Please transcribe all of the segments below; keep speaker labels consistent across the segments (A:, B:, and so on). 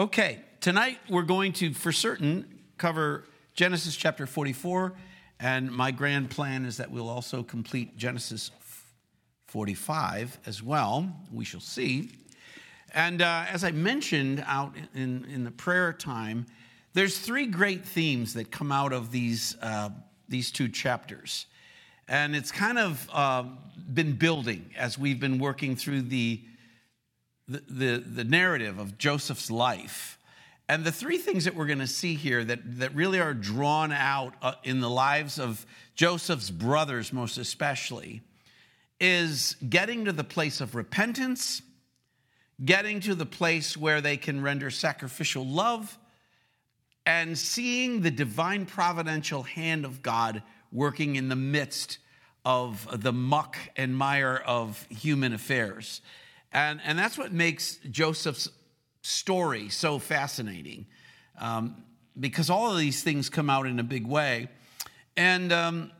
A: Okay, tonight we're going to, for certain, cover Genesis chapter 44, and my grand plan is that we'll also complete Genesis 45 as well. We shall see. And uh, as I mentioned out in, in the prayer time, there's three great themes that come out of these, uh, these two chapters. And it's kind of uh, been building as we've been working through the, the, the, narrative of Joseph's life. And the three things that we're going to see here that, that really are drawn out uh, in the lives of Joseph's brothers, most especially, is getting to the place of repentance, getting to the place where they can render sacrificial love, and seeing the divine providential hand of God working in the midst of the muck and mire of human affairs. And, and that's what makes Joseph's story so fascinating um, because all of these things come out in a big way. And um,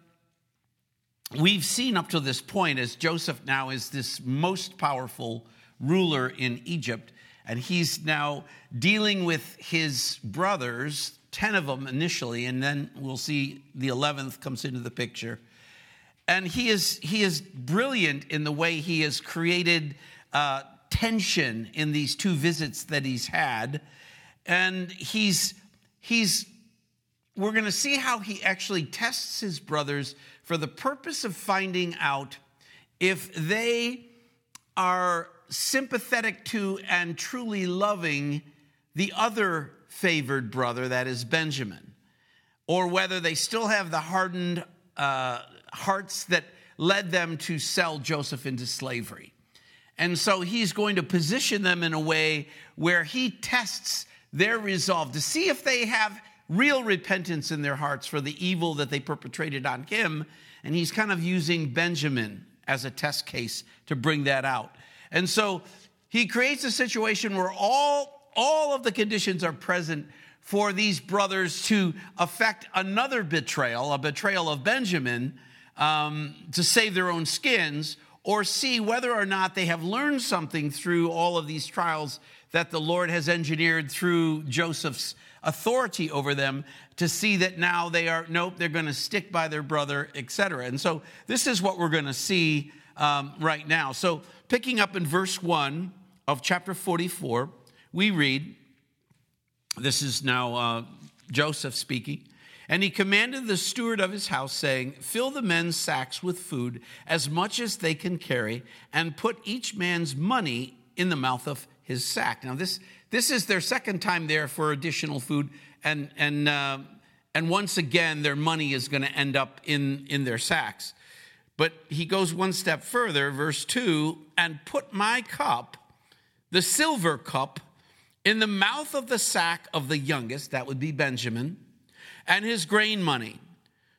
A: we've seen up to this point as Joseph now is this most powerful ruler in Egypt, and he's now dealing with his brothers, 10 of them initially, and then we'll see the 11th comes into the picture. And he is, he is brilliant in the way he has created uh, tension in these two visits that he's had. And he's, he's we're going to see how he actually tests his brothers for the purpose of finding out if they are sympathetic to and truly loving the other favored brother, that is Benjamin, or whether they still have the hardened uh, hearts that led them to sell Joseph into slavery. And so he's going to position them in a way where he tests their resolve to see if they have real repentance in their hearts for the evil that they perpetrated on him. And he's kind of using Benjamin as a test case to bring that out. And so he creates a situation where all, all of the conditions are present for these brothers to affect another betrayal, a betrayal of Benjamin, um, to save their own skins, or see whether or not they have learned something through all of these trials that the Lord has engineered through Joseph's authority over them to see that now they are, nope, they're going to stick by their brother, etc. And so this is what we're going to see um, right now. So picking up in verse 1 of chapter 44, we read, this is now uh, Joseph speaking. And he commanded the steward of his house, saying, Fill the men's sacks with food, as much as they can carry, and put each man's money in the mouth of his sack. Now, this, this is their second time there for additional food, and, and, uh, and once again, their money is going to end up in, in their sacks. But he goes one step further, verse 2 and put my cup, the silver cup, in the mouth of the sack of the youngest, that would be Benjamin and his grain money.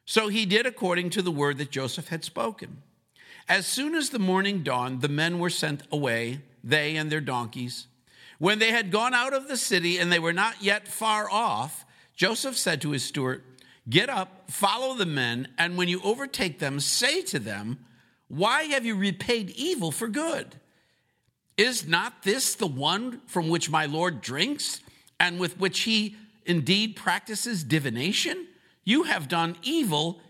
A: So he did according to the word that Joseph had spoken. As soon as the morning dawned, the men were sent away, they and their donkeys. When they had gone out of the city and they were not yet far off, Joseph said to his steward, Get up, follow the men, and when you overtake them, say to them, Why have you repaid evil for good? Is not this the one from which my Lord drinks, and with which he indeed practices divination, you have done evil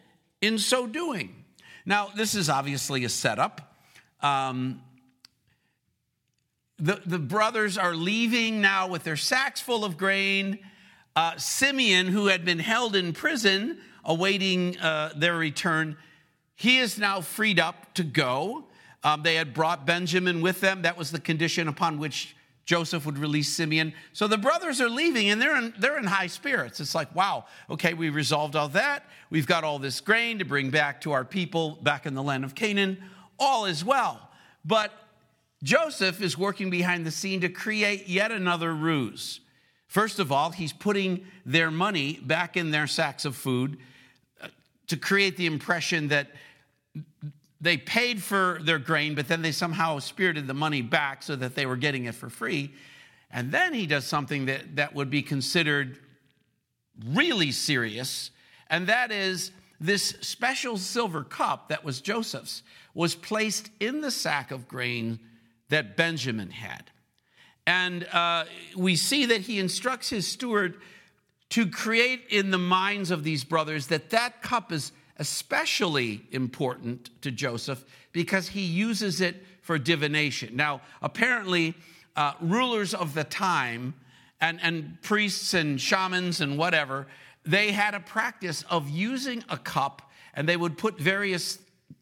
A: in so doing. Now, this is obviously a setup. Um, the, the brothers are leaving now with their sacks full of grain. Uh, Simeon, who had been held in prison awaiting uh, their return, he is now freed up to go. Um, they had brought Benjamin with them. That was the condition upon which Joseph would release Simeon. So the brothers are leaving and they're in, they're in high spirits. It's like, wow, okay, we resolved all that. We've got all this grain to bring back to our people back in the land of Canaan. All is well. But Joseph is working behind the scene to create yet another ruse. First of all, he's putting their money back in their sacks of food uh, to create the impression that they paid for their grain, but then they somehow spirited the money back so that they were getting it for free. And then he does something that, that would be considered really serious, and that is this special silver cup that was Joseph's was placed in the sack of grain that Benjamin had. And uh, we see that he instructs his steward to create in the minds of these brothers that that cup is especially important to Joseph because he uses it for divination. Now, apparently, uh, rulers of the time and, and priests and shamans and whatever, they had a practice of using a cup and they would put various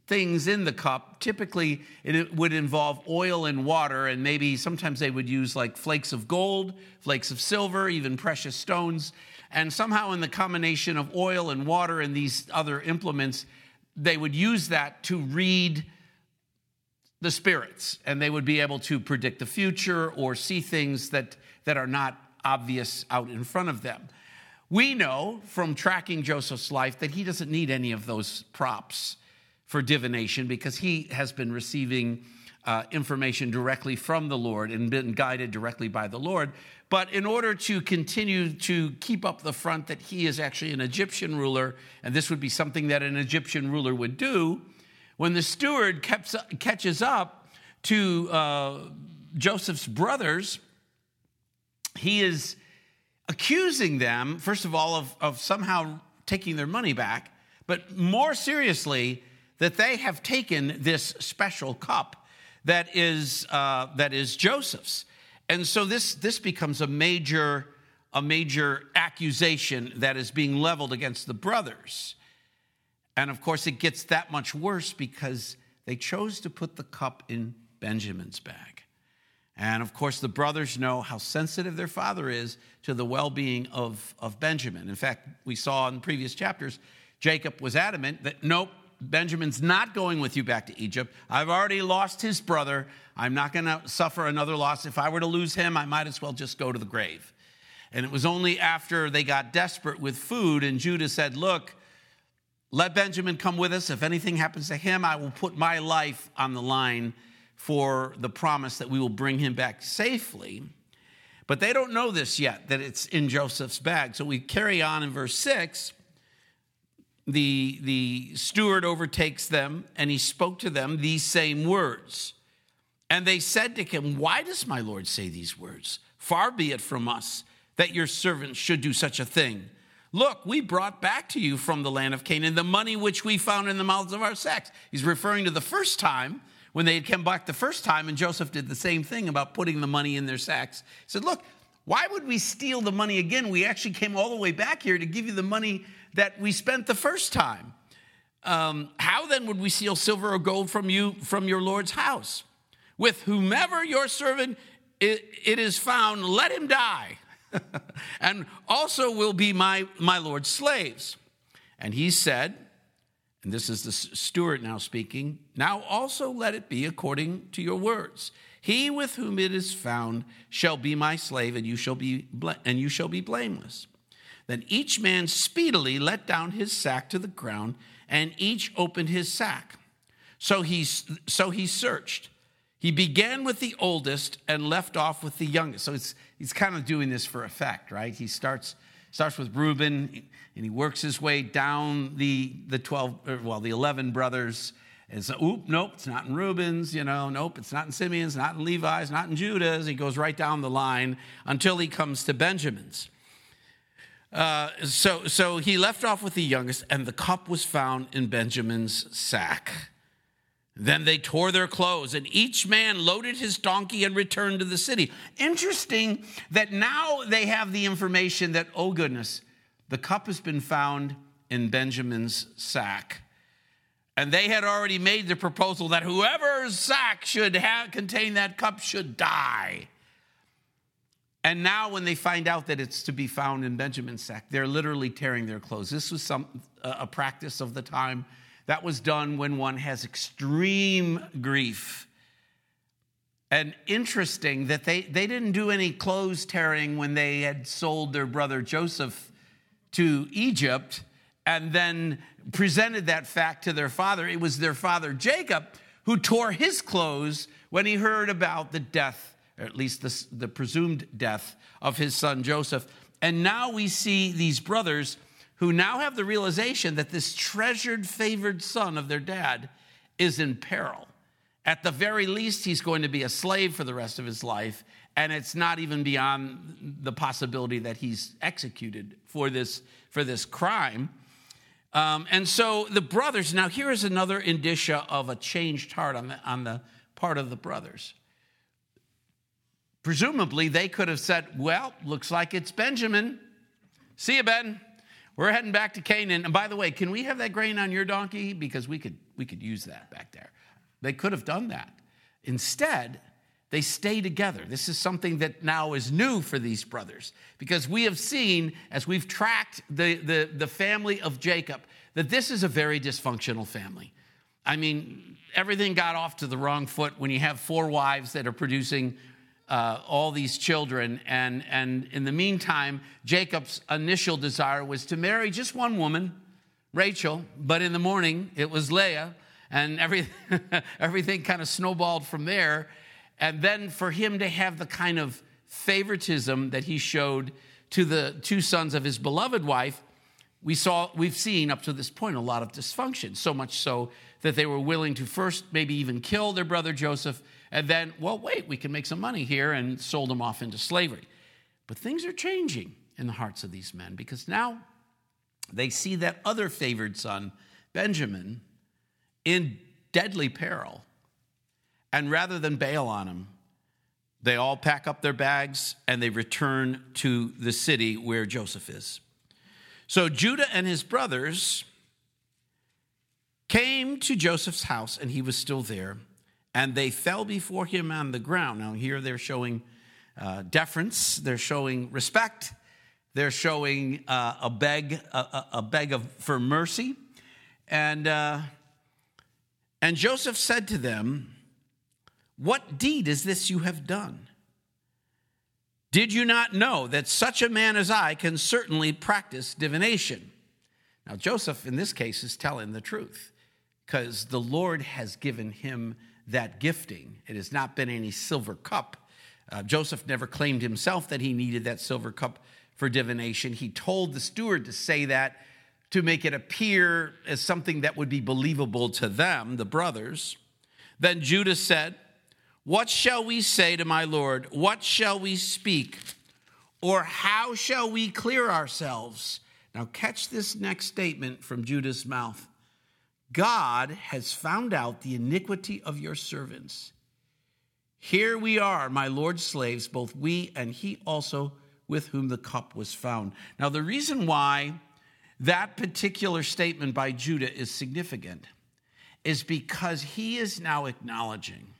A: things in the cup. Typically, it would involve oil and water, and maybe sometimes they would use like flakes of gold, flakes of silver, even precious stones. And somehow, in the combination of oil and water and these other implements, they would use that to read the spirits, and they would be able to predict the future or see things that, that are not obvious out in front of them. We know from tracking Joseph's life that he doesn't need any of those props for divination because he has been receiving uh, information directly from the Lord and been guided directly by the Lord. But in order to continue to keep up the front that he is actually an Egyptian ruler, and this would be something that an Egyptian ruler would do, when the steward kept, catches up to uh, Joseph's brothers, he is accusing them, first of all, of, of somehow taking their money back, but more seriously, that they have taken this special cup that is, uh, that is Joseph's. And so this, this becomes a major, a major accusation that is being leveled against the brothers. And of course, it gets that much worse because they chose to put the cup in Benjamin's bag. And of course, the brothers know how sensitive their father is to the well being of, of Benjamin. In fact, we saw in previous chapters, Jacob was adamant that nope, Benjamin's not going with you back to Egypt. I've already lost his brother. I'm not going to suffer another loss. If I were to lose him, I might as well just go to the grave. And it was only after they got desperate with food and Judah said, Look, let Benjamin come with us. If anything happens to him, I will put my life on the line for the promise that we will bring him back safely. But they don't know this yet, that it's in Joseph's bag. So we carry on in verse 6 the, the steward overtakes them and he spoke to them these same words. And they said to him, Why does my Lord say these words? Far be it from us that your servants should do such a thing. Look, we brought back to you from the land of Canaan the money which we found in the mouths of our sacks. He's referring to the first time when they had come back the first time, and Joseph did the same thing about putting the money in their sacks. He said, Look, why would we steal the money again? We actually came all the way back here to give you the money that we spent the first time. Um, how then would we steal silver or gold from you from your Lord's house? With whomever your servant it, it is found, let him die, and also will be my, my Lord's slaves. And he said, and this is the steward now speaking, now also let it be according to your words. He with whom it is found shall be my slave, and you shall be and you shall be blameless. Then each man speedily let down his sack to the ground, and each opened his sack. So he, so he searched. He began with the oldest and left off with the youngest. So it's, he's kind of doing this for effect, right? He starts, starts with Reuben and he works his way down the, the 12, er, well, the 11 brothers. And so, oop, nope, it's not in Reuben's, you know, nope, it's not in Simeon's, not in Levi's, not in Judah's. He goes right down the line until he comes to Benjamin's. Uh, so, so he left off with the youngest, and the cup was found in Benjamin's sack. Then they tore their clothes, and each man loaded his donkey and returned to the city. Interesting that now they have the information that, oh goodness, the cup has been found in Benjamin's sack. And they had already made the proposal that whoever's sack should have, contain that cup should die. And now, when they find out that it's to be found in Benjamin's sack, they're literally tearing their clothes. This was some, a practice of the time that was done when one has extreme grief. And interesting that they, they didn't do any clothes tearing when they had sold their brother Joseph to Egypt and then presented that fact to their father. It was their father Jacob who tore his clothes when he heard about the death or at least the, the presumed death of his son Joseph. And now we see these brothers who now have the realization that this treasured, favored son of their dad is in peril. At the very least, he's going to be a slave for the rest of his life, and it's not even beyond the possibility that he's executed for this, for this crime. Um, and so the brothers, now here is another indicia of a changed heart on the, on the part of the brothers. Presumably, they could have said, Well, looks like it's Benjamin. See you, Ben. We're heading back to Canaan. And by the way, can we have that grain on your donkey? Because we could, we could use that back there. They could have done that. Instead, they stay together. This is something that now is new for these brothers because we have seen, as we've tracked the, the, the family of Jacob, that this is a very dysfunctional family. I mean, everything got off to the wrong foot when you have four wives that are producing uh, all these children. And, and in the meantime, Jacob's initial desire was to marry just one woman, Rachel, but in the morning it was Leah and every, everything kind of snowballed from there. And then for him to have the kind of favoritism that he showed to the two sons of his beloved wife, we saw, we've seen up to this point a lot of dysfunction, so much so that they were willing to first maybe even kill their brother Joseph, and then, well, wait, we can make some money here, and sold him off into slavery. But things are changing in the hearts of these men because now they see that other favored son, Benjamin, in deadly peril. And rather than bail on him, they all pack up their bags and they return to the city where Joseph is. So Judah and his brothers came to Joseph's house, and he was still there, and they fell before him on the ground. Now, here they're showing uh, deference, they're showing respect, they're showing uh, a beg, a, a beg of, for mercy. And uh, and Joseph said to them, What deed is this you have done? Did you not know that such a man as I can certainly practice divination? Now, Joseph, in this case, is telling the truth because the Lord has given him that gifting. It has not been any silver cup. Uh, Joseph never claimed himself that he needed that silver cup for divination. He told the steward to say that to make it appear as something that would be believable to them, the brothers. Then Judah said, What shall we say to my Lord? What shall we speak? Or how shall we clear ourselves? Now, catch this next statement from Judah's mouth God has found out the iniquity of your servants. Here we are, my Lord's slaves, both we and he also with whom the cup was found. Now, the reason why that particular statement by Judah is significant is because he is now acknowledging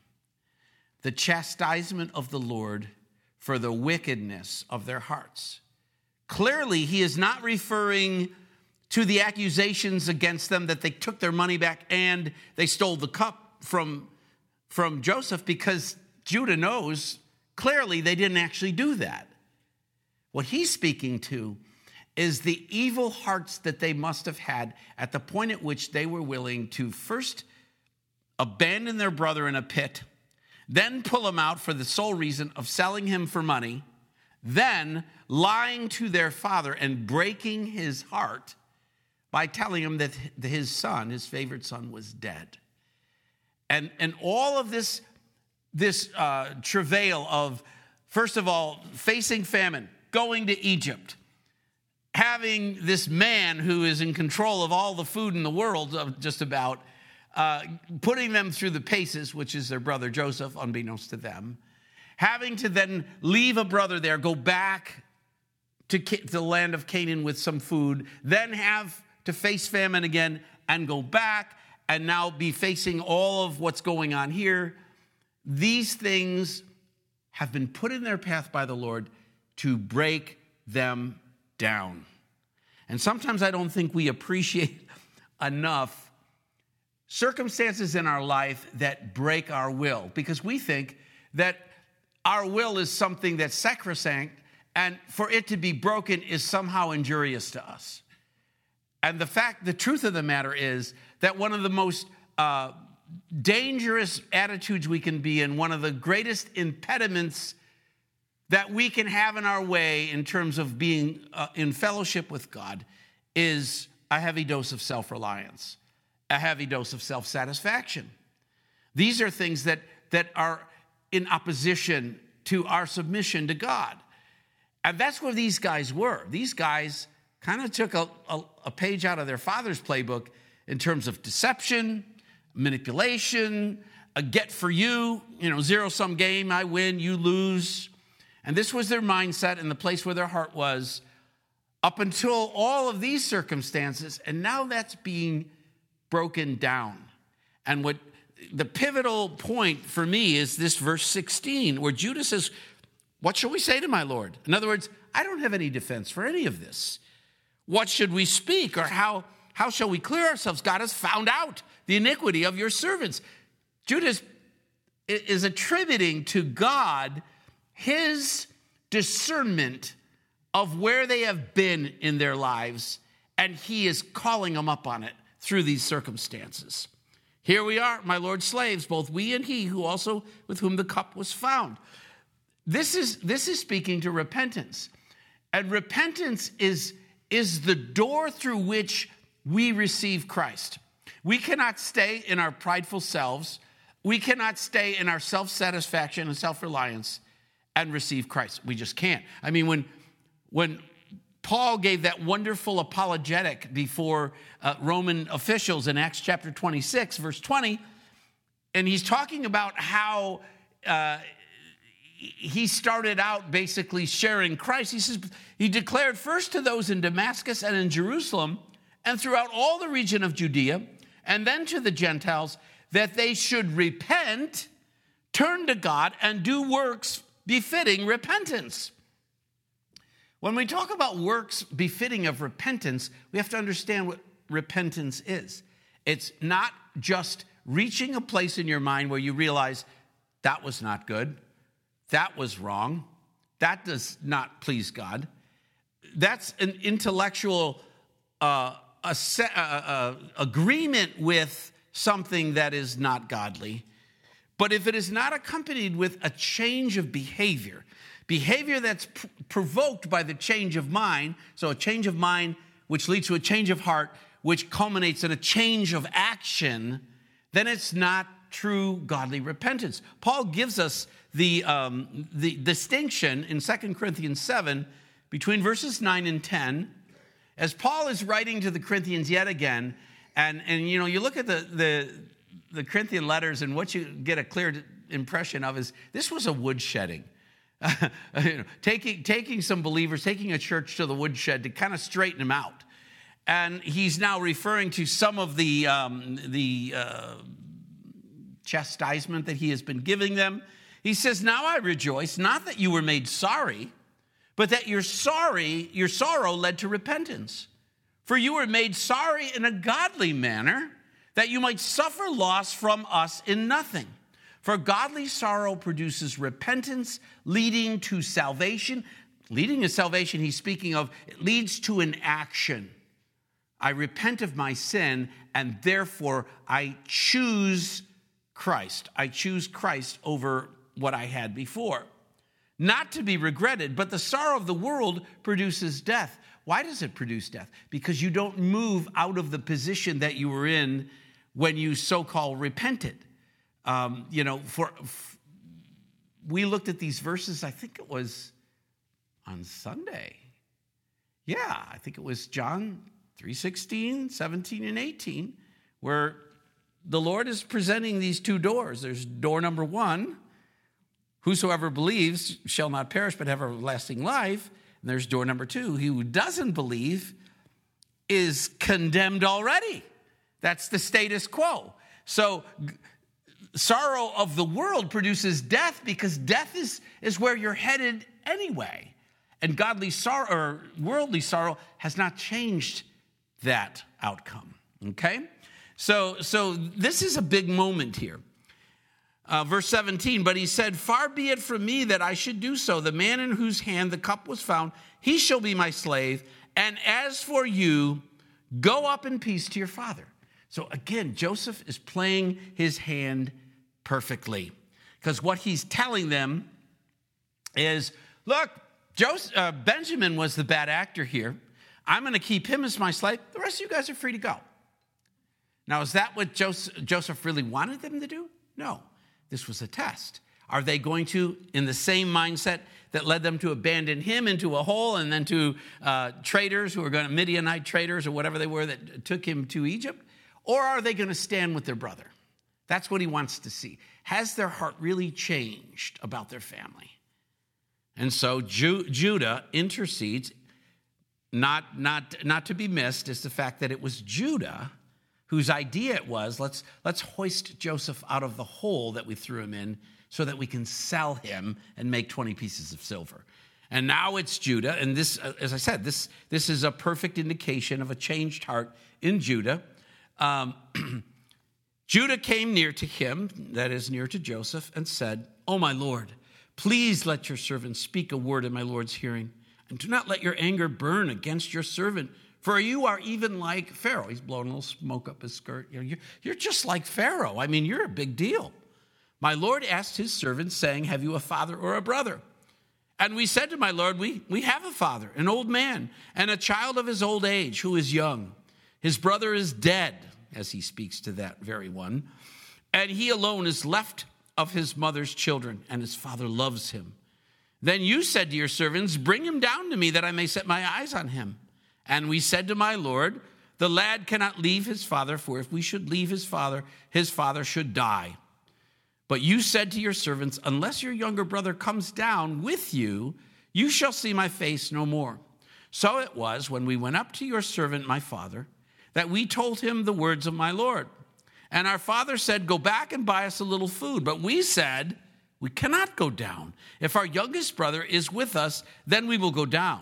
A: the chastisement of the Lord for the wickedness of their hearts. Clearly, he is not referring to the accusations against them that they took their money back and they stole the cup from, from Joseph because Judah knows clearly they didn't actually do that. What he's speaking to is the evil hearts that they must have had at the point at which they were willing to first abandon their brother in a pit, then pull him out for the sole reason of selling him for money, then lying to their father and breaking his heart by telling him that his son, his favorite son, was dead. And, and all of this, this uh, travail of, first of all, facing famine, going to Egypt, having this man who is in control of all the food in the world, just about, uh, putting them through the paces, which is their brother Joseph, unbeknownst to them, having to then leave a brother there, go back to, to the land of Canaan with some food, then have to face famine again and go back and now be facing all of what's going on here. These things have been put in their path by the Lord to break them down. And sometimes I don't think we appreciate enough circumstances in our life that break our will because we think that our will is something that's sacrosanct and for it to be broken is somehow injurious to us. And the fact, the truth of the matter is that one of the most uh, dangerous attitudes we can be in, one of the greatest impediments that we can have in our way in terms of being uh, in fellowship with God is a heavy dose of self reliance, a heavy dose of self satisfaction. These are things that, that are in opposition to our submission to God. And that's where these guys were. These guys kind of took a, a, a, page out of their father's playbook in terms of deception, manipulation, a get for you, you know, zero sum game, I win, you lose. And this was their mindset and the place where their heart was up until all of these circumstances. And now that's being broken down. And what the pivotal point for me is this verse 16, where Judah says, What shall we say to my Lord? In other words, I don't have any defense for any of this. What should we speak or how, how shall we clear ourselves? God has found out the iniquity of your servants. Judah is attributing to God his discernment of where they have been in their lives, and he is calling them up on it through these circumstances. Here we are, my Lord's slaves, both we and he who also with whom the cup was found. This is, this is speaking to repentance. And repentance is, is the door through which we receive Christ. We cannot stay in our prideful selves. We cannot stay in our self satisfaction and self reliance and receive Christ. We just can't. I mean, when, when Paul gave that wonderful apologetic before uh, Roman officials in Acts chapter 26, verse 20, and he's talking about how uh, he started out basically sharing Christ. He says, He declared first to those in Damascus and in Jerusalem and throughout all the region of Judea, and then to the Gentiles, that they should repent, turn to God, and do works befitting repentance. When we talk about works befitting of repentance, we have to understand what repentance is. It's not just reaching a place in your mind where you realize that was not good, that was wrong, that does not please God. That's an intellectual uh, a, a, a agreement with something that is not godly. But if it is not accompanied with a change of behavior, behavior that's pr- provoked by the change of mind, so a change of mind which leads to a change of heart, which culminates in a change of action, then it's not true godly repentance. Paul gives us the, um, the distinction in 2 Corinthians 7 between verses 9 and 10. As Paul is writing to the Corinthians yet again, and, and you know, you look at the, the, the Corinthian letters, and what you get a clear impression of is this was a woodshedding. you know, taking, taking some believers, taking a church to the woodshed to kind of straighten them out. And he's now referring to some of the, um, the uh, chastisement that he has been giving them. He says, Now I rejoice, not that you were made sorry, but that your sorry, your sorrow led to repentance. For you were made sorry in a godly manner, that you might suffer loss from us in nothing. For godly sorrow produces repentance, leading to salvation. Leading to salvation, he's speaking of, it leads to an action. I repent of my sin, and therefore I choose Christ. I choose Christ over what I had before. Not to be regretted, but the sorrow of the world produces death. Why does it produce death? Because you don't move out of the position that you were in when you so called repented. Um, you know, for, f- we looked at these verses, I think it was on Sunday. Yeah, I think it was John 3:16, 17 and 18 where the Lord is presenting these two doors. There's door number 1, whosoever believes shall not perish but have everlasting life. And there's door number 2, he who doesn't believe is condemned already. That's the status quo. So sorrow of the world produces death because death is, is where you're headed anyway. And godly sorrow or worldly sorrow has not changed that outcome. Okay? So, so this is a big moment here. Uh, verse 17, but he said, Far be it from me that I should do so. The man in whose hand the cup was found, he shall be my slave. And as for you, go up in peace to your father. So again, Joseph is playing his hand perfectly because what he's telling them is look, Joseph, uh, Benjamin was the bad actor here. I'm going to keep him as my slave. The rest of you guys are free to go. Now, is that what Joseph, Joseph really wanted them to do? No, this was a test. Are they going to, in the same mindset that led them to abandon him into a hole and then to uh, traders who are going to, Midianite traders or whatever they were that took him to Egypt? Or are they going to stand with their brother? That's what he wants to see. Has their heart really changed about their family? And so Ju- Judah intercedes. Not, not, not to be missed is the fact that it was Judah whose idea it was let's, let's hoist Joseph out of the hole that we threw him in so that we can sell him and make 20 pieces of silver. And now it's Judah. And this, uh, as I said, this, this is a perfect indication of a changed heart in Judah. Um, Judah came near to him, that is, near to Joseph, and said, Oh, my Lord, please let your servant speak a word in my Lord's hearing, and do not let your anger burn against your servant. For you are even like Pharaoh. He's blowing a little smoke up his skirt. You know, you're, you're just like Pharaoh. I mean, you're a big deal. My Lord asked his servants, saying, Have you a father or a brother? And we said to my Lord, We, we have a father, an old man, and a child of his old age who is young. His brother is dead, as he speaks to that very one, and he alone is left of his mother's children, and his father loves him. Then you said to your servants, Bring him down to me that I may set my eyes on him. And we said to my Lord, The lad cannot leave his father, for if we should leave his father, his father should die. But you said to your servants, Unless your younger brother comes down with you, you shall see my face no more. So it was when we went up to your servant, my father, that we told him the words of my Lord. And our father said, Go back and buy us a little food. But we said, We cannot go down. If our youngest brother is with us, then we will go down.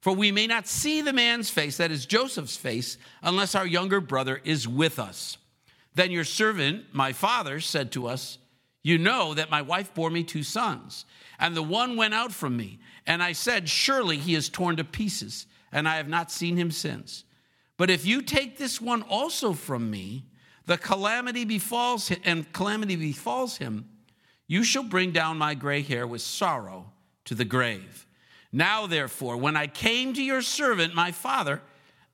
A: For we may not see the man's face, that is Joseph's face, unless our younger brother is with us. Then your servant, my father, said to us, You know that my wife bore me two sons, and the one went out from me. And I said, Surely he is torn to pieces, and I have not seen him since. But if you take this one also from me, the calamity befalls him, and calamity befalls him, you shall bring down my gray hair with sorrow to the grave. Now, therefore, when I came to your servant, my father,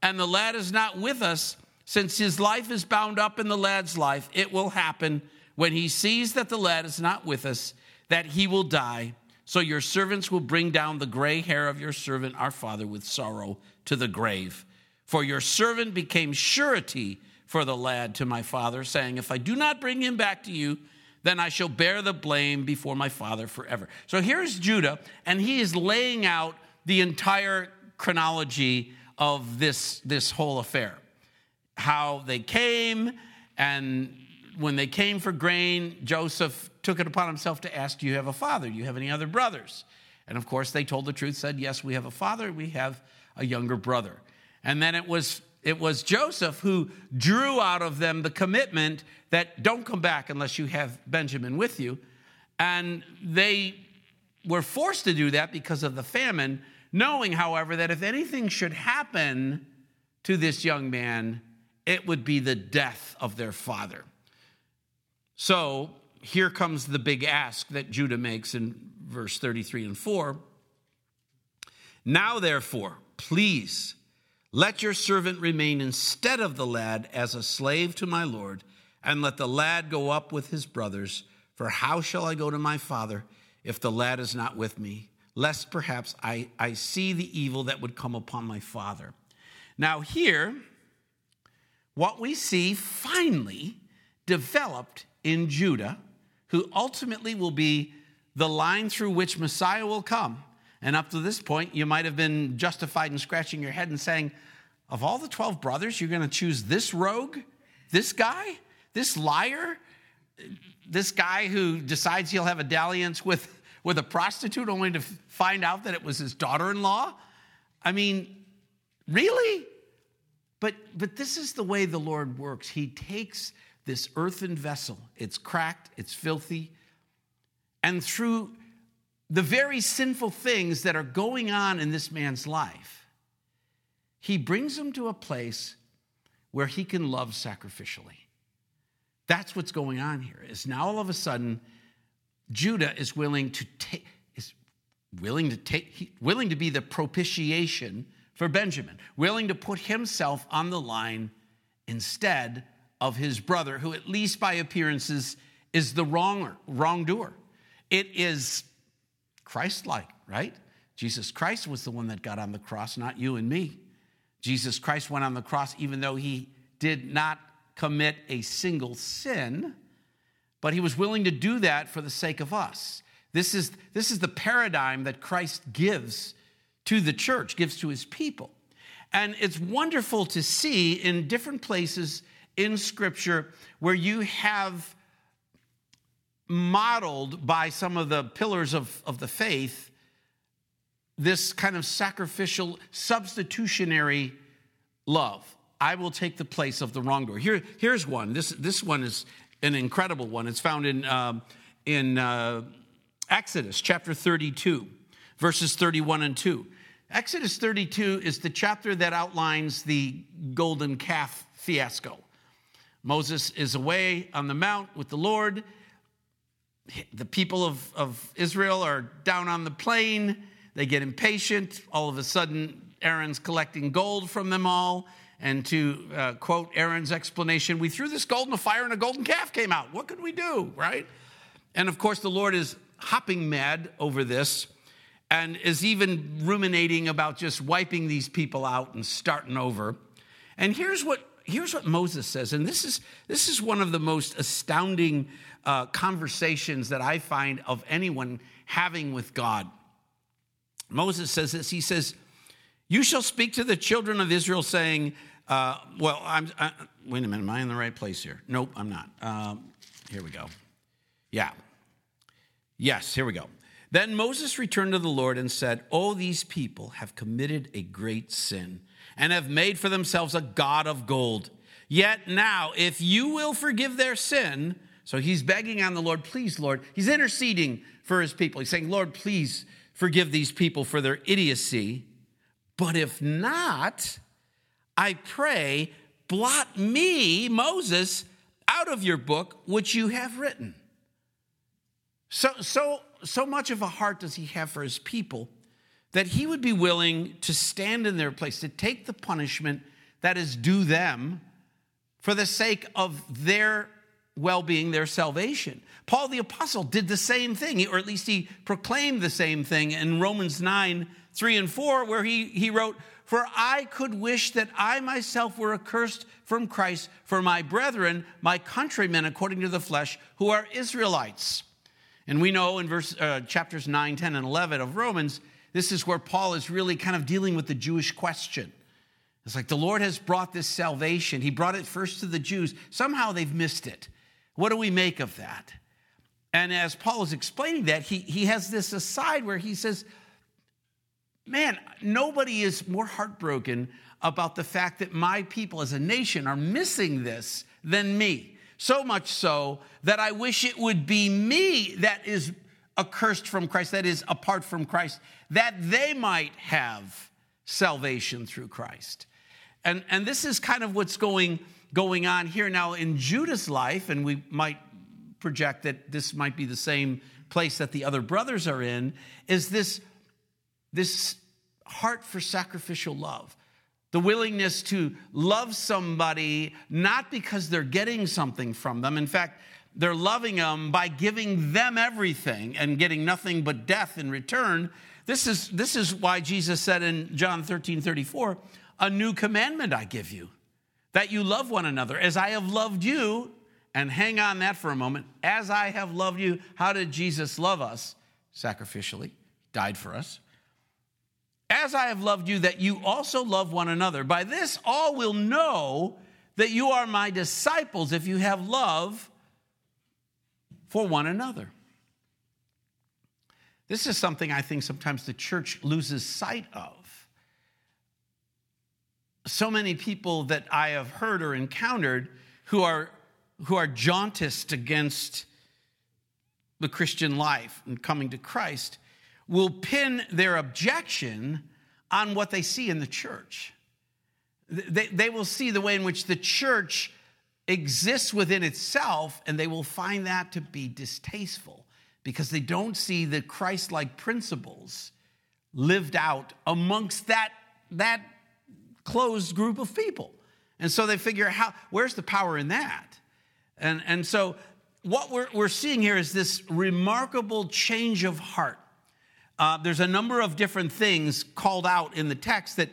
A: and the lad is not with us, since his life is bound up in the lad's life, it will happen when he sees that the lad is not with us, that he will die. So your servants will bring down the gray hair of your servant, our father, with sorrow to the grave. For your servant became surety for the lad to my father, saying, If I do not bring him back to you, then I shall bear the blame before my father forever. So here's Judah, and he is laying out the entire chronology of this, this whole affair. How they came, and when they came for grain, Joseph took it upon himself to ask, Do you have a father? Do you have any other brothers? And of course, they told the truth, said, Yes, we have a father, we have a younger brother. And then it was it was Joseph who drew out of them the commitment that don't come back unless you have Benjamin with you. And they were forced to do that because of the famine, knowing, however, that if anything should happen to this young man, it would be the death of their father. So here comes the big ask that Judah makes in verse 33 and 4. Now, therefore, please let your servant remain instead of the lad as a slave to my Lord, and let the lad go up with his brothers. For how shall I go to my father if the lad is not with me? Lest perhaps I, I see the evil that would come upon my father. Now, here, what we see finally developed in Judah, who ultimately will be the line through which Messiah will come. And up to this point, you might have been justified in scratching your head and saying, Of all the 12 brothers, you're going to choose this rogue, this guy, this liar, this guy who decides he'll have a dalliance with, with a prostitute only to find out that it was his daughter in law? I mean, really? But, but this is the way the Lord works. He takes this earthen vessel, it's cracked, it's filthy, and through the very sinful things that are going on in this man's life, he brings him to a place where he can love sacrificially. That's what's going on here. Is now all of a sudden Judah is willing to take is willing to take willing to be the propitiation for Benjamin, willing to put himself on the line instead of his brother who at least by appearances is the wronger, wrongdoer. It is Christ like, right? Jesus Christ was the one that got on the cross, not you and me. Jesus Christ went on the cross even though he did not commit a single sin, but he was willing to do that for the sake of us. This is, this is the paradigm that Christ gives to the church, gives to his people. And it's wonderful to see in different places in Scripture where you have modeled by some of the pillars of, of the faith this kind of sacrificial, substitutionary love. I will take the place of the wrongdoer. Here, here's one. This, this one is an incredible one. It's found in, uh, in uh, Exodus chapter 32, verses 31 and 2. Exodus 32 is the chapter that outlines the golden calf fiasco. Moses is away on the mount with the Lord. The people of, of Israel are down on the plain. They get impatient. All of a sudden, Aaron's collecting gold from them all. And to uh, quote Aaron's explanation, we threw this gold in the fire and a golden calf came out. What could we do, right? And of course, the Lord is hopping mad over this and is even ruminating about just wiping these people out and starting over. And here's what, here's what Moses says, and this is, this is one of the most astounding uh, conversations that I find of anyone having with God. Moses says this He says, You shall speak to the children of Israel, saying, uh, Well, I'm, I, wait a minute, am I in the right place here? Nope, I'm not. Um, here we go. Yeah. Yes, here we go. Then Moses returned to the Lord and said, Oh, these people have committed a great sin and have made for themselves a God of gold. Yet now, if you will forgive their sin, so he's begging on the Lord, please, Lord, he's interceding for his people. He's saying, Lord, please forgive these people for their idiocy. But if not, I pray, blot me, Moses, out of your book which you have written. So, so, so much of a heart does he have for his people that he would be willing to stand in their place, to take the punishment that is due them for the sake of their well being, their salvation. Paul the Apostle did the same thing, or at least he proclaimed the same thing in Romans 9 3 and 4, where he, he wrote, For I could wish that I myself were accursed from Christ for my brethren, my countrymen according to the flesh, who are Israelites. And we know in verse, uh, chapters 9, 10, and 11 of Romans, this is where Paul is really kind of dealing with the Jewish question. It's like the Lord has brought this salvation. He brought it first to the Jews. Somehow they've missed it. What do we make of that? And as Paul is explaining that, he, he has this aside where he says, Man, nobody is more heartbroken about the fact that my people as a nation are missing this than me. So much so that I wish it would be me that is accursed from Christ, that is apart from Christ, that they might have salvation through Christ. And, and this is kind of what's going going on here now in Judah's life, and we might project that this might be the same place that the other brothers are in, is this, this heart for sacrificial love. The willingness to love somebody not because they're getting something from them. In fact, they're loving them by giving them everything and getting nothing but death in return. This is, this is why Jesus said in John 13 34, A new commandment I give you that you love one another as I have loved you. And hang on that for a moment. As I have loved you, how did Jesus love us? Sacrificially, died for us. As I have loved you, that you also love one another. By this, all will know that you are my disciples if you have love for one another. This is something I think sometimes the church loses sight of so many people that I have heard or encountered who are, who are jauntist against the Christian life and coming to Christ will pin their objection on what they see in the church. They, they will see the way in which the church exists within itself, and they will find that to be distasteful because they don't see the Christ like principles lived out amongst that, that closed group of people. And so they figure how where's the power in that? And, and so what we're, we're seeing here is this remarkable change of heart. Uh, there's a number of different things called out in the text that,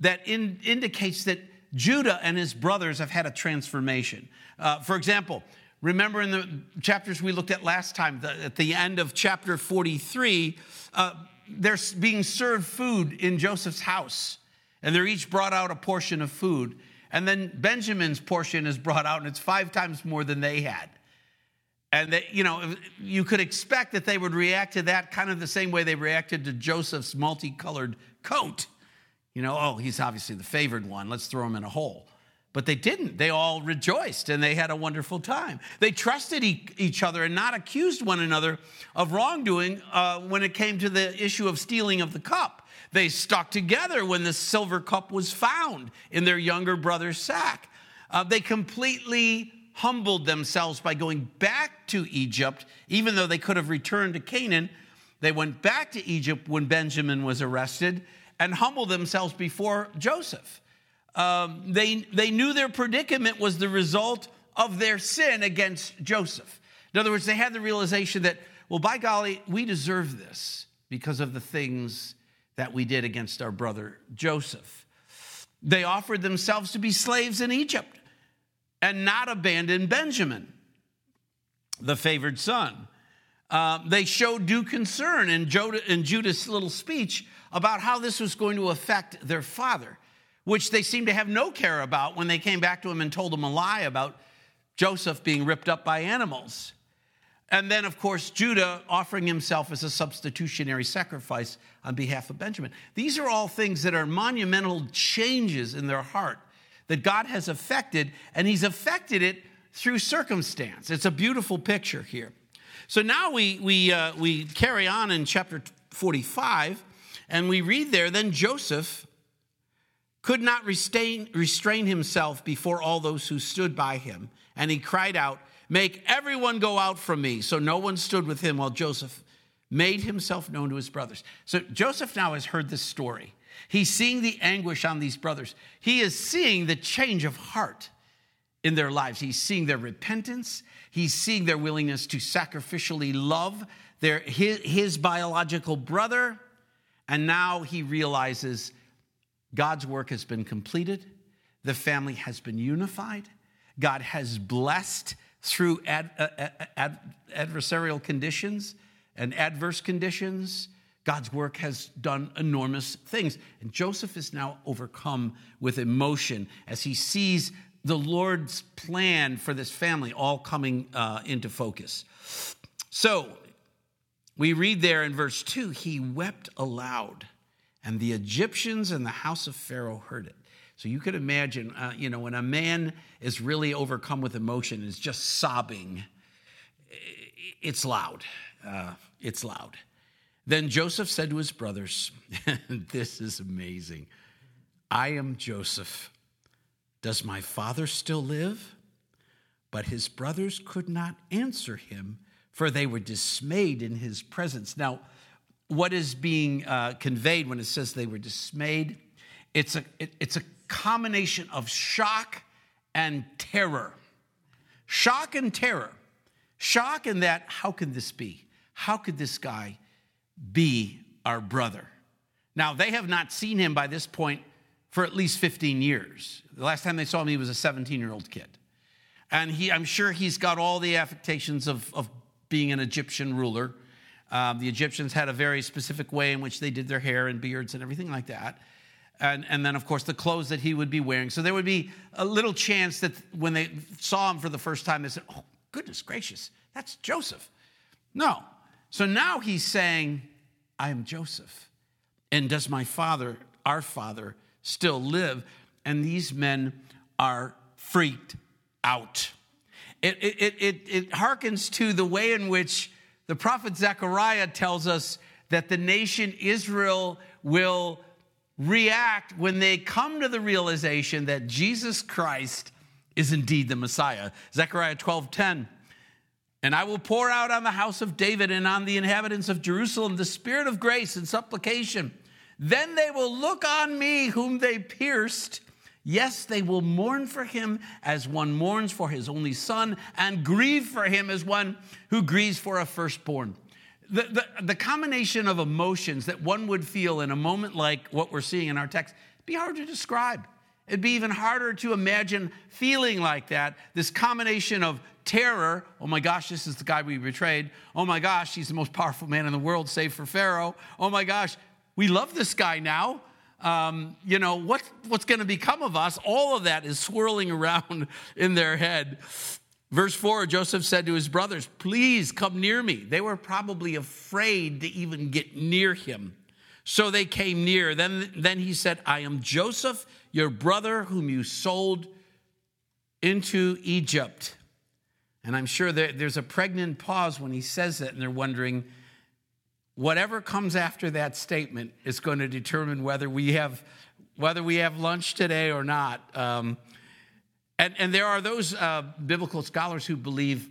A: that in, indicates that Judah and his brothers have had a transformation. Uh, for example, remember in the chapters we looked at last time, the, at the end of chapter 43, uh, they're being served food in Joseph's house, and they're each brought out a portion of food. And then Benjamin's portion is brought out, and it's five times more than they had. And you know, you could expect that they would react to that kind of the same way they reacted to Joseph's multicolored coat. You know, oh, he's obviously the favored one. Let's throw him in a hole. But they didn't. They all rejoiced and they had a wonderful time. They trusted each other and not accused one another of wrongdoing uh, when it came to the issue of stealing of the cup. They stuck together when the silver cup was found in their younger brother's sack. Uh, they completely humbled themselves by going back to Egypt, even though they could have returned to Canaan. They went back to Egypt when Benjamin was arrested and humble themselves before Joseph. Um, they, they knew their predicament was the result of their sin against Joseph. In other words, they had the realization that, well, by golly, we deserve this because of the things that we did against our brother Joseph. They offered themselves to be slaves in Egypt and not abandon Benjamin, the favored son. Uh, they showed due concern in, in Judah's little speech about how this was going to affect their father, which they seemed to have no care about when they came back to him and told him a lie about Joseph being ripped up by animals. And then, of course, Judah offering himself as a substitutionary sacrifice on behalf of Benjamin. These are all things that are monumental changes in their heart that God has affected, and He's affected it through circumstance. It's a beautiful picture here. So now we, we, uh, we carry on in chapter 45, and we read there then Joseph could not restrain, restrain himself before all those who stood by him, and he cried out, Make everyone go out from me. So no one stood with him while Joseph made himself known to his brothers. So Joseph now has heard this story. He's seeing the anguish on these brothers. He is seeing the change of heart in their lives. He's seeing their repentance. He's seeing their willingness to sacrificially love their, his, his biological brother. And now he realizes God's work has been completed. The family has been unified. God has blessed through ad, uh, ad, adversarial conditions and adverse conditions. God's work has done enormous things. And Joseph is now overcome with emotion as he sees the Lord's plan for this family all coming uh, into focus. So we read there in verse 2 he wept aloud, and the Egyptians and the house of Pharaoh heard it. So you could imagine, uh, you know, when a man is really overcome with emotion, and is just sobbing, it's loud. Uh, it's loud. Then Joseph said to his brothers, This is amazing. I am Joseph. Does my father still live? But his brothers could not answer him, for they were dismayed in his presence. Now, what is being uh, conveyed when it says they were dismayed? It's a, it, it's a combination of shock and terror. Shock and terror. Shock in that, how can this be? How could this guy be our brother? Now, they have not seen him by this point for at least 15 years. The last time they saw him, he was a 17 year old kid. And he, I'm sure he's got all the affectations of, of being an Egyptian ruler. Um, the Egyptians had a very specific way in which they did their hair and beards and everything like that and, and then, of course, the clothes that he would be wearing. So there would be a little chance that when they saw him for the first time, they said, Oh, goodness gracious, that's Joseph. No. So now he's saying, I am Joseph. And does my father, our father, still live? And these men are freaked out. It, it, it, it harkens to the way in which the prophet Zechariah tells us that the nation Israel will react when they come to the realization that Jesus Christ is indeed the Messiah. Zechariah 12 10. And I will pour out on the house of David and on the inhabitants of Jerusalem the spirit of grace and supplication. Then they will look on me, whom they pierced, Yes, they will mourn for him as one mourns for his only son, and grieve for him as one who grieves for a firstborn. The, the, the, combination of emotions that one would feel in a moment like what we're seeing in our text be hard to describe. It'd be even harder to imagine feeling like that. This combination of terror oh my gosh, this is the guy we betrayed. Oh my gosh, he's the most powerful man in the world, save for Pharaoh. Oh my gosh, we love this guy now um, you know, what, what's going to become of us? All of that is swirling around in their head. Verse 4 Joseph said to his brothers, Please come near me. They were probably afraid to even get near him. So they came near. Then, then he said, I am Joseph, your brother, whom you sold into Egypt. And I'm sure there's a pregnant pause when he says that, and they're wondering, whatever comes after that statement is going to determine whether we have whether we have lunch today or not. Um, and, and there are those uh, biblical scholars who believe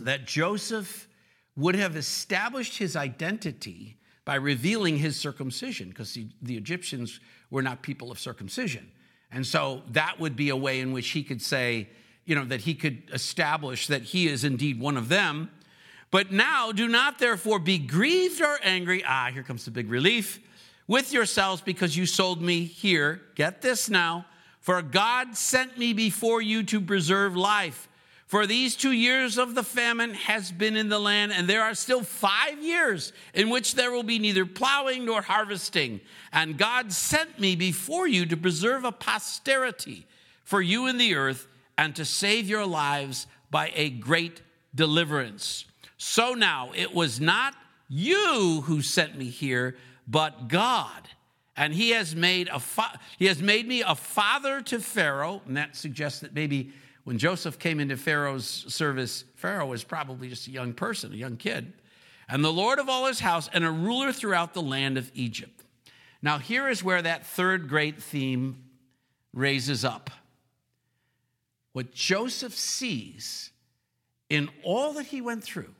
A: that Joseph would have established his identity by revealing his circumcision, because the, the Egyptians were not people of circumcision. And so that would be a way in which he could say, you know, that he could establish that he is indeed one of them but now do not therefore be grieved or angry. Ah, here comes the big relief with yourselves because you sold me here. Get this now. For God sent me before you to preserve life. For these two years of the famine has been in the land, and there are still five years in which there will be neither plowing nor harvesting. And God sent me before you to preserve a posterity for you in the earth and to save your lives by a great deliverance. So now it was not you who sent me here, but God. And he has made a fa- he has made me a father to Pharaoh, and that suggests that maybe when Joseph came into Pharaoh's service, Pharaoh was probably just a young person, a young kid, and the Lord of all his house, and a ruler throughout the land of Egypt. Now, here is where that third great theme raises up. What Joseph sees in all that he went through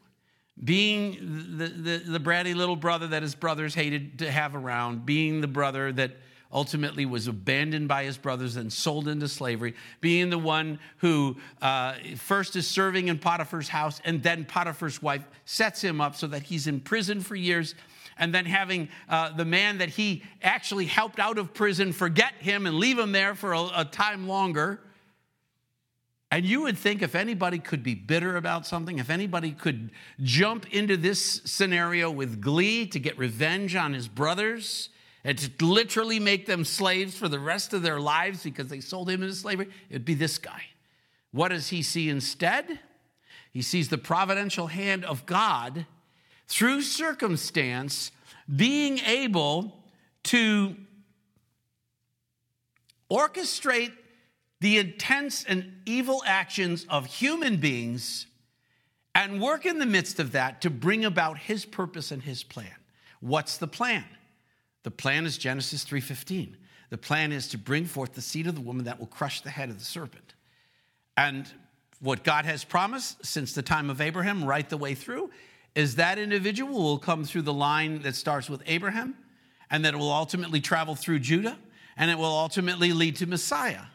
A: being the, the, the, bratty little brother that his brothers hated to have around, being the brother that ultimately was abandoned by his brothers and sold into slavery, being the one who uh, first is serving in Potiphar's house, and then Potiphar's wife sets him up so that he's in prison for years. And then having uh, the man that he actually helped out of prison forget him and leave him there for a, a time longer and you would think if anybody could be bitter about something, if anybody could jump into this scenario with glee to get revenge on his brothers and to literally make them slaves for the rest of their lives because they sold him into slavery, it'd be this guy. What does he see instead? He sees the providential hand of God through circumstance being able to orchestrate the intense and evil actions of human beings and work in the midst of that to bring about his purpose and his plan. What's the plan? The plan is Genesis 3:15. The plan is to bring forth the seed of the woman that will crush the head of the serpent. And what God has promised since the time of Abraham right the way through is that individual will come through the line that starts with Abraham and that it will ultimately travel through Judah and it will ultimately lead to Messiah.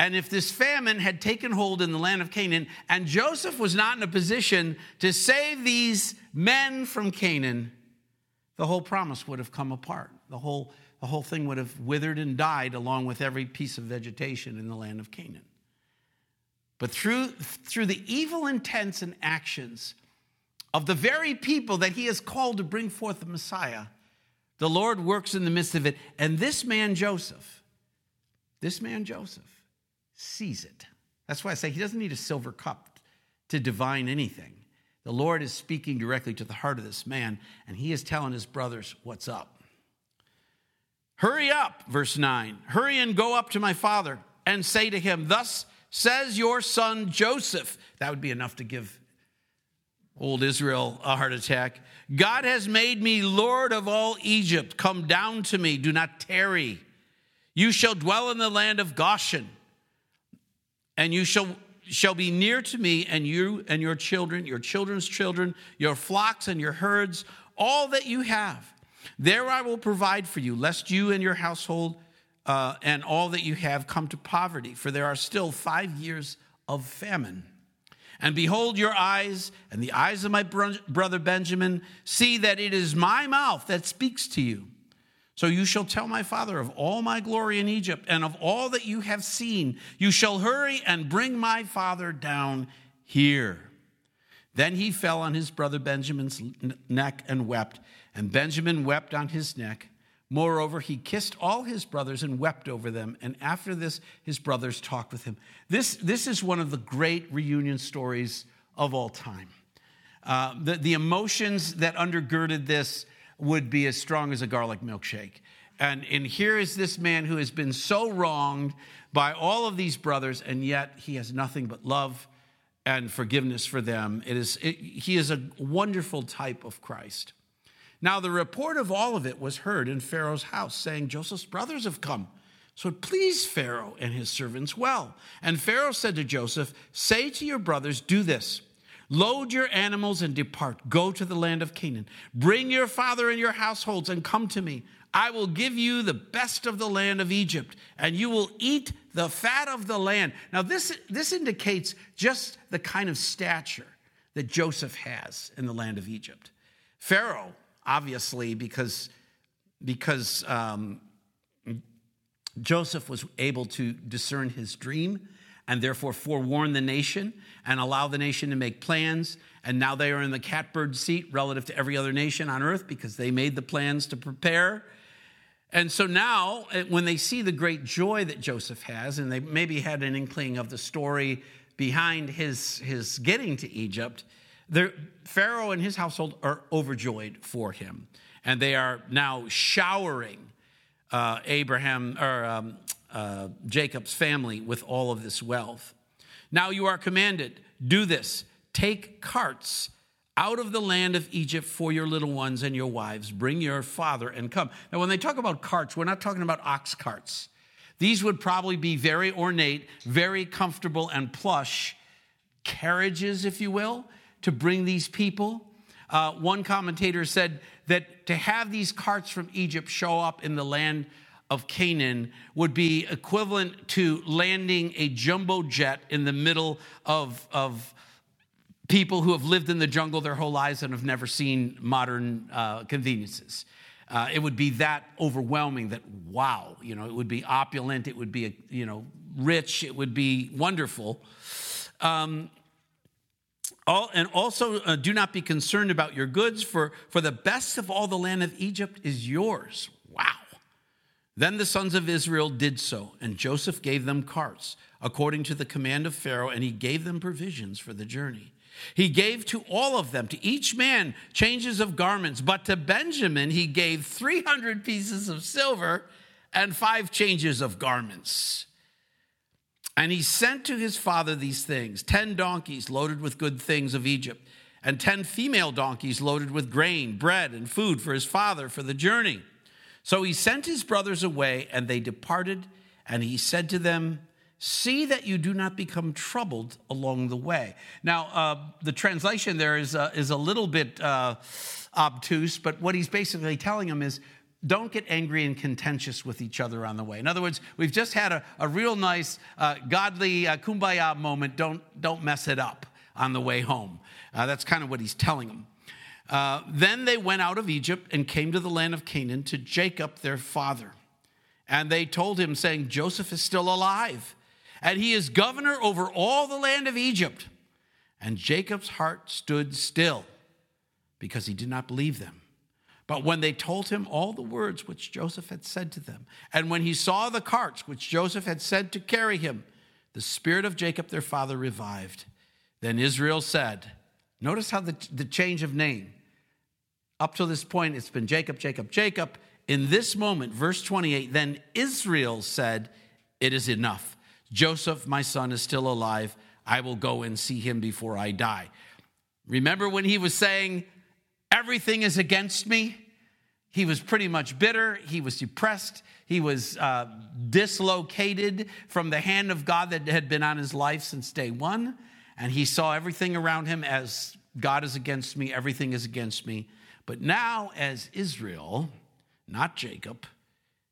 A: And if this famine had taken hold in the land of Canaan, and Joseph was not in a position to save these men from Canaan, the whole promise would have come apart. The whole, the whole thing would have withered and died along with every piece of vegetation in the land of Canaan. But through, through the evil intents and actions of the very people that he has called to bring forth the Messiah, the Lord works in the midst of it. And this man, Joseph, this man, Joseph, sees it. That's why I say he doesn't need a silver cup to divine anything. The Lord is speaking directly to the heart of this man, and he is telling his brothers what's up. Hurry up, verse 9. Hurry and go up to my father and say to him, Thus says your son Joseph. That would be enough to give old Israel a heart attack. God has made me Lord of all Egypt. Come down to me, do not tarry. You shall dwell in the land of Goshen and you shall shall be near to me and you and your children your children's children your flocks and your herds all that you have there i will provide for you lest you and your household uh, and all that you have come to poverty, for there are still five years of famine. And behold, your eyes and the eyes of my brother Benjamin see that it is my mouth that speaks to you. So you shall tell my father of all my glory in Egypt and of all that you have seen. You shall hurry and bring my father down here. Then he fell on his brother Benjamin's neck and wept, and Benjamin wept on his neck. Moreover, he kissed all his brothers and wept over them. And after this, his brothers talked with him. This, this is one of the great reunion stories of all time. Uh, the, the emotions that undergirded this would be as strong as a garlic milkshake. And, and here is this man who has been so wronged by all of these brothers, and yet he has nothing but love and forgiveness for them. It is, it, he is a wonderful type of Christ. Now, the report of all of it was heard in Pharaoh's house, saying, Joseph's brothers have come. So it pleased Pharaoh and his servants well. And Pharaoh said to Joseph, Say to your brothers, do this. Load your animals and depart. Go to the land of Canaan. Bring your father and your households and come to me. I will give you the best of the land of Egypt, and you will eat the fat of the land. Now, this, this indicates just the kind of stature that Joseph has in the land of Egypt. Pharaoh obviously, because, because um, Joseph was able to discern his dream and therefore forewarn the nation and allow the nation to make plans. And now they are in the catbird seat relative to every other nation on earth because they made the plans to prepare. And so now, when they see the great joy that Joseph has, and they maybe had an inkling of the story behind his, his getting to Egypt, Pharaoh and his household are overjoyed for him, and they are now showering uh, Abraham or um, uh, Jacob's family with all of this wealth. Now you are commanded, do this: take carts out of the land of Egypt for your little ones and your wives. Bring your father and come. Now, when they talk about carts, we're not talking about ox carts. These would probably be very ornate, very comfortable, and plush carriages, if you will to bring these people. Uh, one commentator said that to have these carts from Egypt show up in the land of Canaan would be equivalent to landing a jumbo jet in the middle of, of people who have lived in the jungle their whole lives and have never seen modern uh, conveniences. Uh, it would be that overwhelming that wow, you know, it would be opulent, it would be, you know, rich, it would be wonderful. Um, all, and also, uh, do not be concerned about your goods, for, for the best of all the land of Egypt is yours. Wow. Then the sons of Israel did so, and Joseph gave them carts, according to the command of Pharaoh, and he gave them provisions for the journey. He gave to all of them, to each man, changes of garments, but to Benjamin he gave 300 pieces of silver and five changes of garments. And he sent to his father these things 10 donkeys loaded with good things of Egypt, and 10 female donkeys loaded with grain, bread, and food for his father for the journey. So he sent his brothers away, and they departed. And he said to them, See that you do not become troubled along the way. Now, uh, the translation there is, uh, is a little bit uh, obtuse, but what he's basically telling them is don't get angry and contentious with each other on the way. In other words, we've just had a, a real nice, uh, godly uh, kumbaya moment. Don't, don't mess it up on the way home. Uh, that's kind of what he's telling them. Uh, then they went out of Egypt and came to the land of Canaan to Jacob, their father. And they told him, saying, Joseph is still alive, and he is governor over all the land of Egypt. And Jacob's heart stood still because he did not believe them. But when they told him all the words which Joseph had said to them, and when he saw the carts which Joseph had sent to carry him, the spirit of Jacob their father revived. Then Israel said, Notice how the, the change of name. Up to this point, it's been Jacob, Jacob, Jacob. In this moment, verse 28, then Israel said, It is enough. Joseph, my son, is still alive. I will go and see him before I die. Remember when he was saying, Everything is against me. He was pretty much bitter. He was depressed. He was uh, dislocated from the hand of God that had been on his life since day one. And he saw everything around him as God is against me, everything is against me. But now, as Israel, not Jacob,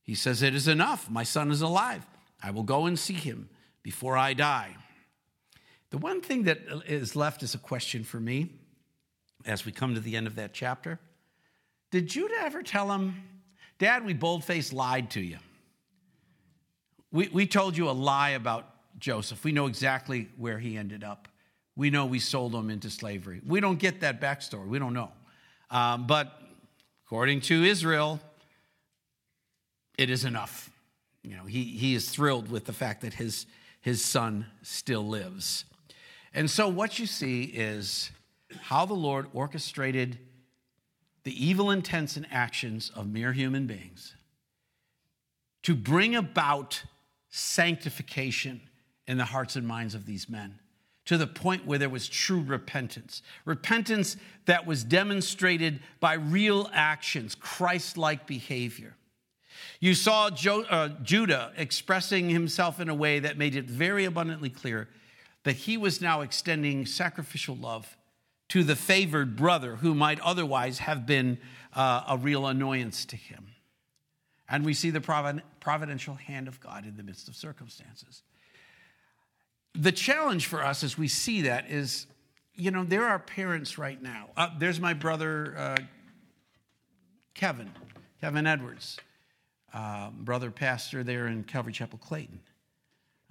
A: He says, It is enough. My son is alive. I will go and see him before I die. The one thing that is left is a question for me as we come to the end of that chapter did Judah ever tell him, Dad, we boldface lied to you? We, we told you a lie about Joseph. We know exactly where he ended up. We know we sold him into slavery. We don't get that backstory. We don't know. Um, but according to Israel, it is enough. You know, he, he is thrilled with the fact that his, his son still lives. And so what you see is how the Lord orchestrated the evil intents and actions of mere human beings to bring about sanctification in the hearts and minds of these men to the point where there was true repentance. Repentance that was demonstrated by real actions, Christ like behavior. You saw jo- uh, Judah expressing himself in a way that made it very abundantly clear that he was now extending sacrificial love to the favored brother who might otherwise have been uh, a real annoyance to him. And we see the providential hand of God in the midst of circumstances. The challenge for us as we see that is, you know, there are parents right now. Uh, there's my brother, uh, Kevin, Kevin Edwards, uh, brother pastor there in Calvary Chapel, Clayton.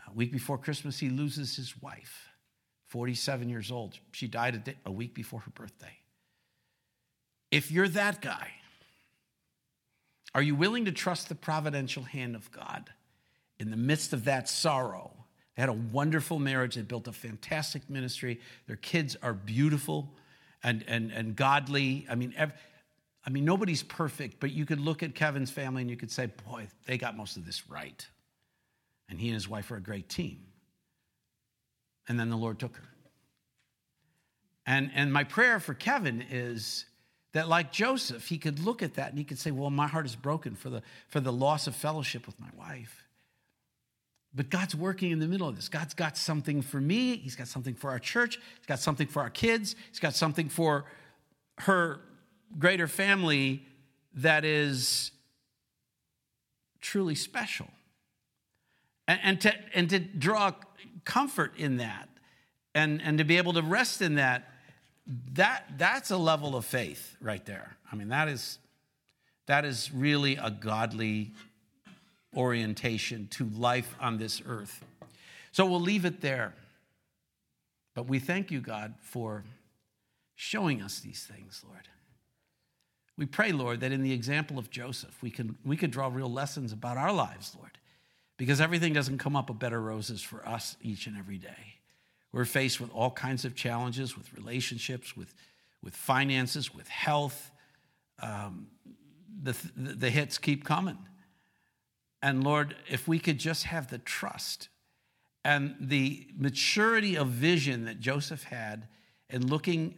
A: A week before Christmas, he loses his wife. 47 years old. She died a, day, a week before her birthday. If you're that guy, are you willing to trust the providential hand of God in the midst of that sorrow? They had a wonderful marriage. They built a fantastic ministry. Their kids are beautiful and, and, and godly. I mean, ev- I mean, nobody's perfect, but you could look at Kevin's family and you could say, boy, they got most of this right. And he and his wife are a great team and then the Lord took her. And, and my prayer for Kevin is that, like Joseph, he could look at that and he could say, Well, my heart is broken for the, for the loss of fellowship with my wife. But God's working in the middle of this. God's got something for me. He's got something for our church. He's got something for our kids. He's got something for her greater family that is truly special. And, and, to, and to draw comfort in that and, and to be able to rest in that, that that's a level of faith right there. I mean, that is that is really a godly orientation to life on this earth. So we'll leave it there. But we thank you, God, for showing us these things, Lord. We pray, Lord, that in the example of Joseph, we can we could draw real lessons about our lives, Lord because everything doesn't come up a bed of roses for us each and every day. We're faced with all kinds of challenges with relationships, with, with finances, with health. Um, the, the hits keep coming. And Lord, if we could just have the trust and the maturity of vision that Joseph had in looking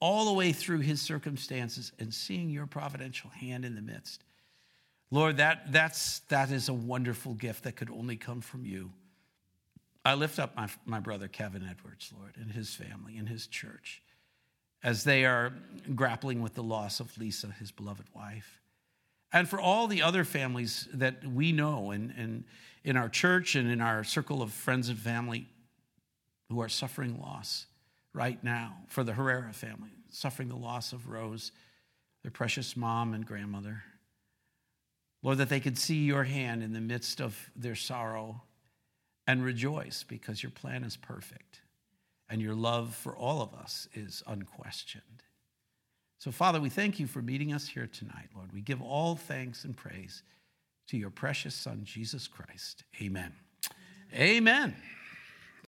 A: all the way through his circumstances and seeing your providential hand in the midst, Lord, that, that's, that is a wonderful gift that could only come from you. I lift up my, my brother Kevin Edwards, Lord, and his family and his church as they are grappling with the loss of Lisa, his beloved wife. And for all the other families that we know in, in, in our church and in our circle of friends and family who are suffering loss right now, for the Herrera family, suffering the loss of Rose, their precious mom and grandmother. Lord, that they could see your hand in the midst of their sorrow and rejoice because your plan is perfect and your love for all of us is unquestioned. So, Father, we thank you for meeting us here tonight, Lord. We give all thanks and praise to your precious Son, Jesus Christ. Amen. Amen. Amen.